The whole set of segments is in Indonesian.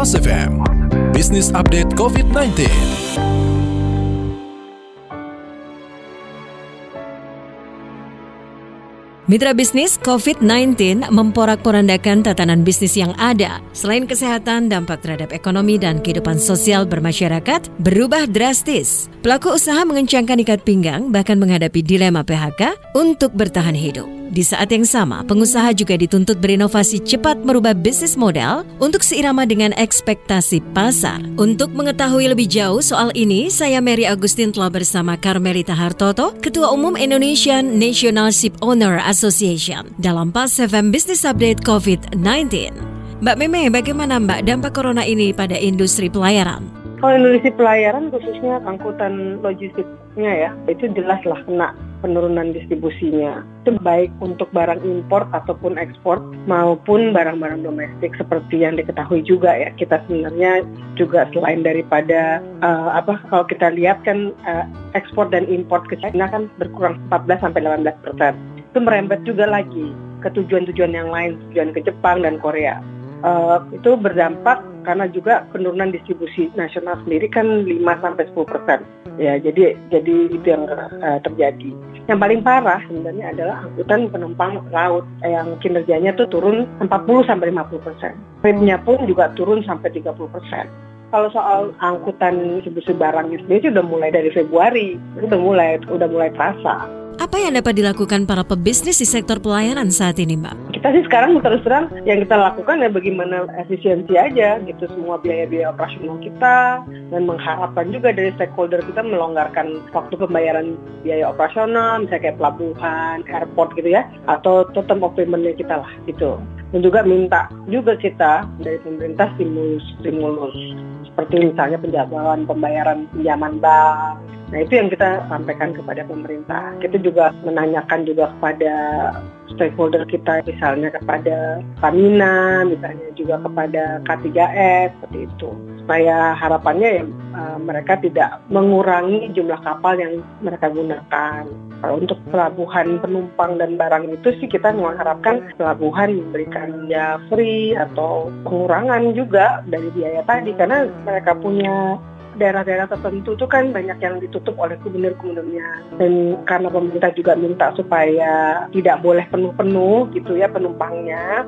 Mas FM. Bisnis Update COVID-19. Mitra bisnis COVID-19 memporak-porandakan tatanan bisnis yang ada. Selain kesehatan, dampak terhadap ekonomi dan kehidupan sosial bermasyarakat berubah drastis. Pelaku usaha mengencangkan ikat pinggang bahkan menghadapi dilema PHK untuk bertahan hidup. Di saat yang sama, pengusaha juga dituntut berinovasi cepat merubah bisnis model untuk seirama dengan ekspektasi pasar. Untuk mengetahui lebih jauh soal ini, saya Mary Agustin telah bersama Carmelita Hartoto, Ketua Umum Indonesian National Ship Owner Association dalam PAS FM Business Update COVID-19. Mbak Meme, bagaimana Mbak dampak corona ini pada industri pelayaran? Kalau industri pelayaran khususnya angkutan logistiknya ya, itu jelas lah kena penurunan distribusinya. Itu baik untuk barang impor ataupun ekspor maupun barang-barang domestik seperti yang diketahui juga ya. Kita sebenarnya juga selain daripada uh, apa kalau kita lihat kan uh, ekspor dan impor ke China kan berkurang 14 sampai 18 persen. Itu merembet juga lagi ke tujuan-tujuan yang lain, tujuan ke Jepang dan Korea. Uh, itu berdampak karena juga penurunan distribusi nasional sendiri kan 5 sampai 10 persen. Ya, jadi jadi itu yang uh, terjadi. Yang paling parah sebenarnya adalah angkutan penumpang laut yang kinerjanya tuh turun 40 sampai 50 persen. Rate-nya pun juga turun sampai 30 persen. Kalau soal angkutan distribusi barangnya sendiri sudah mulai dari Februari, udah mulai udah mulai terasa. Apa yang dapat dilakukan para pebisnis di sektor pelayanan saat ini, Mbak? Kita sih sekarang terus terang yang kita lakukan ya bagaimana efisiensi aja gitu semua biaya-biaya operasional kita dan mengharapkan juga dari stakeholder kita melonggarkan waktu pembayaran biaya operasional, misalnya kayak pelabuhan, airport gitu ya, atau total of payment kita lah gitu. Dan juga minta juga kita dari pemerintah stimulus stimulus seperti misalnya penjadwalan pembayaran pinjaman bank Nah itu yang kita sampaikan kepada pemerintah. Kita juga menanyakan juga kepada stakeholder kita, misalnya kepada Pamina, misalnya juga kepada K3S, seperti itu. Supaya harapannya ya uh, mereka tidak mengurangi jumlah kapal yang mereka gunakan. Kalau untuk pelabuhan penumpang dan barang itu sih kita mengharapkan pelabuhan memberikan ya free atau pengurangan juga dari biaya tadi karena mereka punya daerah-daerah tertentu itu kan banyak yang ditutup oleh gubernur-gubernurnya. Dan karena pemerintah juga minta supaya tidak boleh penuh-penuh gitu ya penumpangnya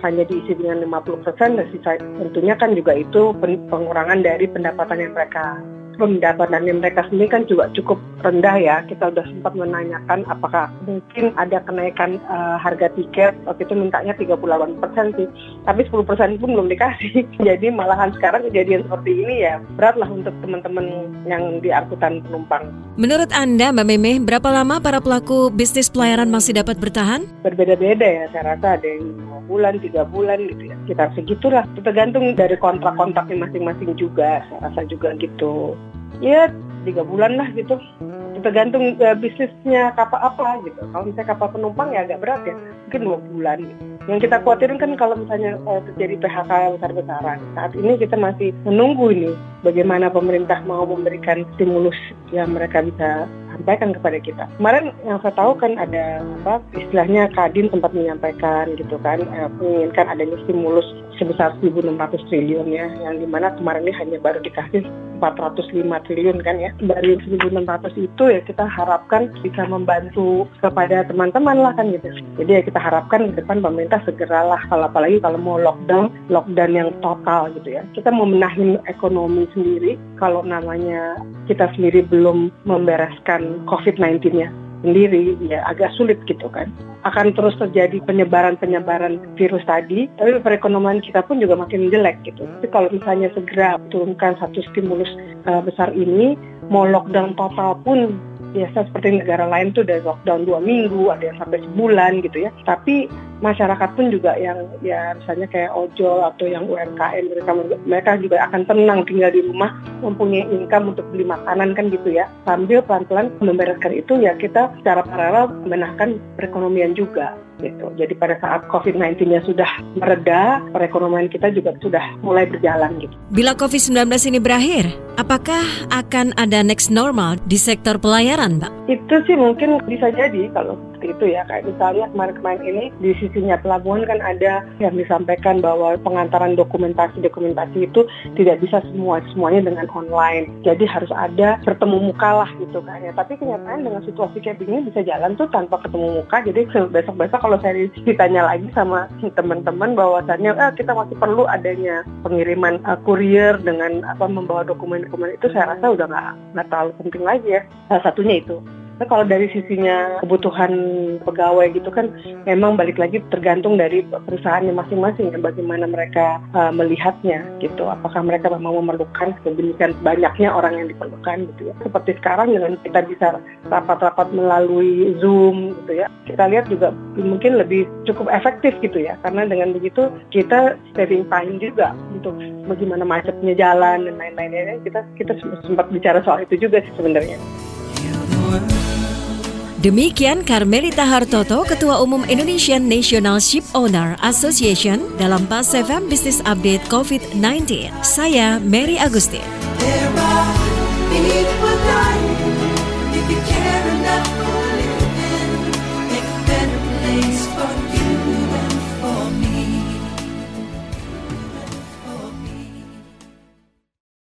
hanya diisi dengan 50% dan sisa tentunya kan juga itu pengurangan dari pendapatan yang mereka pendapatan mereka sendiri kan juga cukup rendah ya. Kita sudah sempat menanyakan apakah mungkin ada kenaikan uh, harga tiket. Waktu itu mintanya 38 persen sih, tapi 10 persen pun belum dikasih. Jadi malahan sekarang kejadian seperti ini ya beratlah untuk teman-teman yang di angkutan penumpang. Menurut Anda Mbak Meme, berapa lama para pelaku bisnis pelayaran masih dapat bertahan? Berbeda-beda ya, saya rasa ada yang bulan, tiga bulan gitu ya. Kita segitulah, tergantung dari kontrak-kontraknya masing-masing juga, saya rasa juga gitu ya tiga bulan lah gitu tergantung uh, bisnisnya kapal apa gitu kalau misalnya kapal penumpang ya agak berat ya mungkin dua bulan gitu. yang kita khawatirin kan kalau misalnya uh, terjadi PHK besar-besaran saat ini kita masih menunggu ini bagaimana pemerintah mau memberikan stimulus yang mereka bisa sampaikan kepada kita. Kemarin yang saya tahu kan ada apa istilahnya Kadin sempat menyampaikan gitu kan eh, menginginkan adanya stimulus sebesar 1.600 triliun ya yang di mana kemarin ini hanya baru dikasih 405 triliun kan ya. Dari 1.600 itu ya kita harapkan bisa membantu kepada teman-teman lah kan gitu. Jadi ya kita harapkan ke depan pemerintah segeralah kalau apalagi kalau mau lockdown, lockdown yang total gitu ya. Kita mau menahin ekonomi sendiri kalau namanya kita sendiri belum membereskan COVID-19-nya sendiri ya agak sulit gitu kan. Akan terus terjadi penyebaran-penyebaran virus tadi tapi perekonomian kita pun juga makin jelek gitu. Tapi kalau misalnya segera turunkan satu stimulus uh, besar ini mau lockdown total pun biasa seperti negara lain tuh dari lockdown dua minggu ada yang sampai sebulan gitu ya. Tapi masyarakat pun juga yang ya misalnya kayak ojol atau yang UMKM mereka mereka juga akan tenang tinggal di rumah mempunyai income untuk beli makanan kan gitu ya sambil pelan-pelan membereskan itu ya kita secara paralel menahkan perekonomian juga gitu. Jadi pada saat COVID-19-nya sudah mereda, perekonomian kita juga sudah mulai berjalan gitu. Bila COVID-19 ini berakhir, apakah akan ada next normal di sektor pelayaran, Mbak? Itu sih mungkin bisa jadi kalau seperti itu ya. Kayak misalnya kemarin-kemarin ini di sisinya pelabuhan kan ada yang disampaikan bahwa pengantaran dokumentasi-dokumentasi itu tidak bisa semua semuanya dengan online. Jadi harus ada bertemu muka lah gitu kan ya. Tapi kenyataan dengan situasi kayak begini bisa jalan tuh tanpa ketemu muka. Jadi besok-besok kalau saya ditanya lagi sama teman-teman bahwasannya eh, kita masih perlu adanya pengiriman uh, kurier dengan apa membawa dokumen-dokumen itu saya rasa udah nggak nggak terlalu penting lagi ya. Salah satunya itu. Nah, kalau dari sisinya kebutuhan pegawai gitu kan memang balik lagi tergantung dari perusahaannya masing-masing ya bagaimana mereka uh, melihatnya gitu. Apakah mereka memang memerlukan sedemikian banyaknya orang yang diperlukan gitu ya. Seperti sekarang dengan kita bisa rapat-rapat melalui Zoom gitu ya. Kita lihat juga mungkin lebih cukup efektif gitu ya. Karena dengan begitu kita saving time juga untuk bagaimana macetnya jalan dan lain-lainnya. Kita kita sempat bicara soal itu juga sih sebenarnya. Demikian Carmelita Hartoto, Ketua Umum Indonesian National Ship Owner Association dalam Pas FM Business Update COVID-19. Saya Mary Agustin.